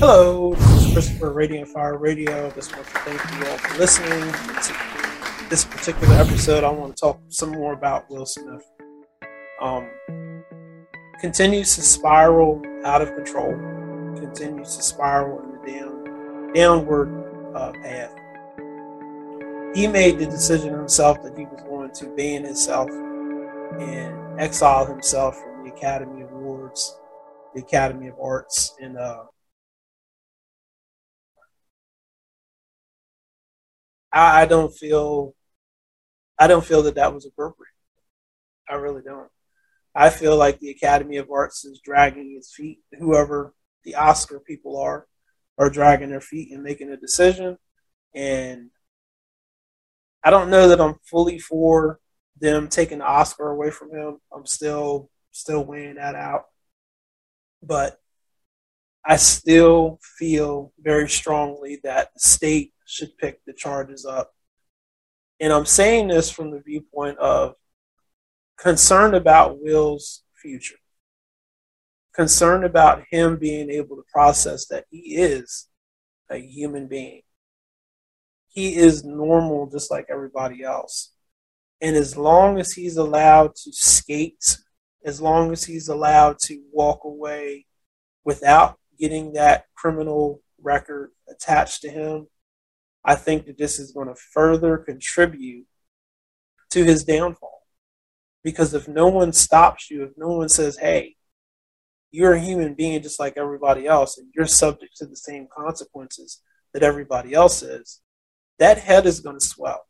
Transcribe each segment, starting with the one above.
Hello, this is Christopher Radiant Fire Radio. Just want to thank you all for listening to this particular episode. I want to talk some more about Will Smith. Um, continues to spiral out of control, continues to spiral in the down, downward uh, path. He made the decision himself that he was going to ban himself and exile himself from the Academy Awards, the Academy of Arts, and uh, I, I don't feel I don't feel that that was appropriate. I really don't. I feel like the Academy of Arts is dragging its feet. Whoever the Oscar people are, are dragging their feet and making a decision. And I don't know that I'm fully for them taking the Oscar away from him. I'm still still weighing that out. But I still feel very strongly that the state should pick the charges up. And I'm saying this from the viewpoint of concerned about Will's future, concerned about him being able to process that he is a human being. He is normal just like everybody else. And as long as he's allowed to skate, as long as he's allowed to walk away without getting that criminal record attached to him, I think that this is going to further contribute to his downfall. Because if no one stops you, if no one says, hey, you're a human being just like everybody else, and you're subject to the same consequences that everybody else is, that head is going to swell.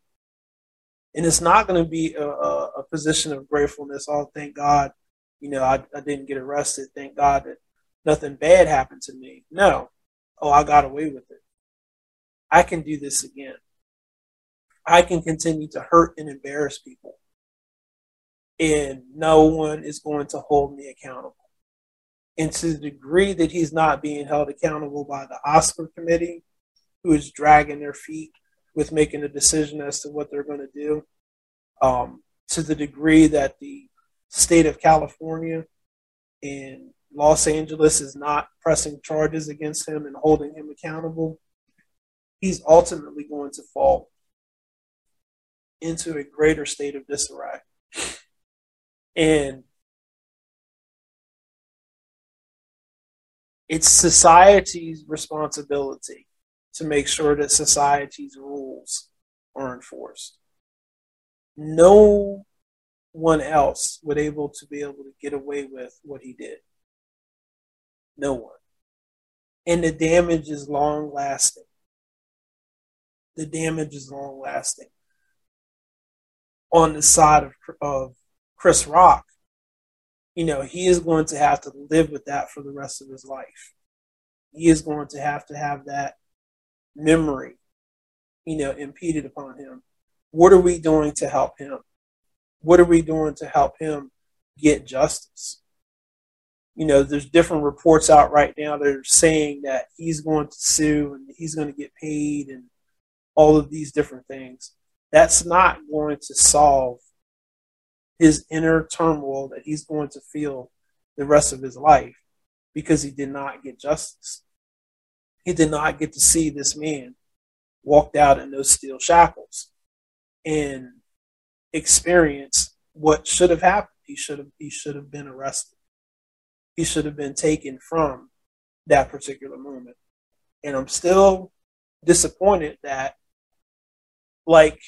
And it's not going to be a, a, a position of gratefulness. Oh, thank God, you know, I, I didn't get arrested. Thank God that nothing bad happened to me. No. Oh, I got away with it. I can do this again. I can continue to hurt and embarrass people. And no one is going to hold me accountable. And to the degree that he's not being held accountable by the Oscar committee, who is dragging their feet with making a decision as to what they're going to do, um, to the degree that the state of California and Los Angeles is not pressing charges against him and holding him accountable, he's ultimately going to fall into a greater state of disarray. And it's society's responsibility to make sure that society's rules are enforced. No one else would able to be able to get away with what he did. No one. And the damage is long lasting the damage is long lasting. On the side of, of Chris Rock, you know, he is going to have to live with that for the rest of his life. He is going to have to have that memory, you know, impeded upon him. What are we doing to help him? What are we doing to help him get justice? You know, there's different reports out right now that are saying that he's going to sue and he's going to get paid and all of these different things. That's not going to solve his inner turmoil that he's going to feel the rest of his life because he did not get justice. He did not get to see this man walked out in those steel shackles and experience what should have happened. He should have he should have been arrested. He should have been taken from that particular moment. And I'm still disappointed that like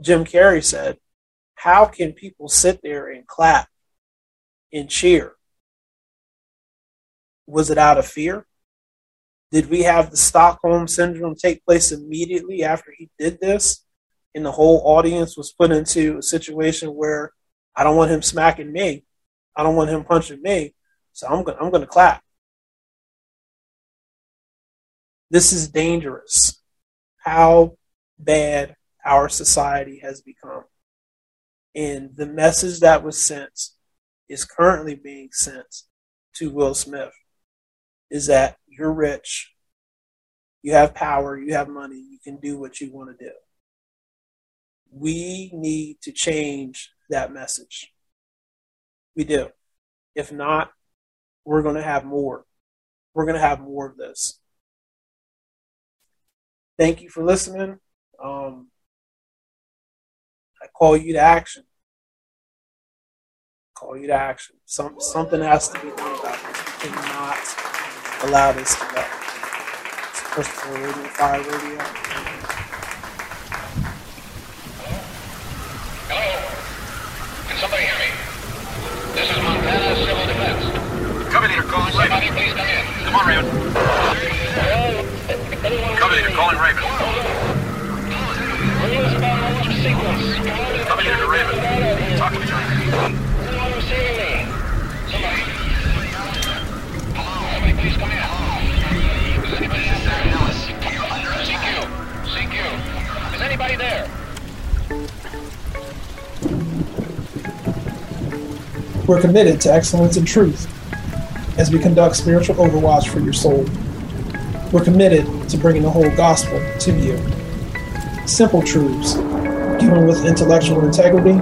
Jim Carrey said, how can people sit there and clap and cheer? Was it out of fear? Did we have the Stockholm syndrome take place immediately after he did this? And the whole audience was put into a situation where I don't want him smacking me. I don't want him punching me. So I'm going I'm to clap. This is dangerous. How bad our society has become. And the message that was sent is currently being sent to Will Smith is that you're rich, you have power, you have money, you can do what you want to do. We need to change that message. We do. If not, we're going to have more. We're going to have more of this. thank you for listening. Um, I call you to action. Call you to action. Some something has to be done about this. We cannot allow this to go. It's Christopher Radio Fire Radio. Hello? Can somebody hear me? This is Montana Civil Defense. Cover leader calling Somebody Raven. please come in. Come on, Raven. Cover leader calling Raven. CQ. CQ. Anybody there? We're committed to excellence and truth as we conduct spiritual overwatch for your soul. We're committed to bringing the whole gospel to you. Simple truths, given with intellectual integrity,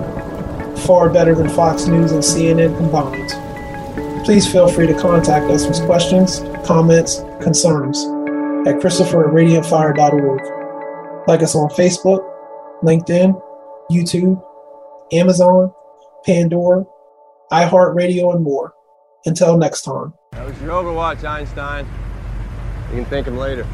far better than Fox News and CNN combined. Please feel free to contact us with questions, comments, concerns at Christopher at radiantfire.org. Like us on Facebook, LinkedIn, YouTube, Amazon, Pandora, iHeartRadio, and more. Until next time. That was your Overwatch, Einstein. You can thank him later.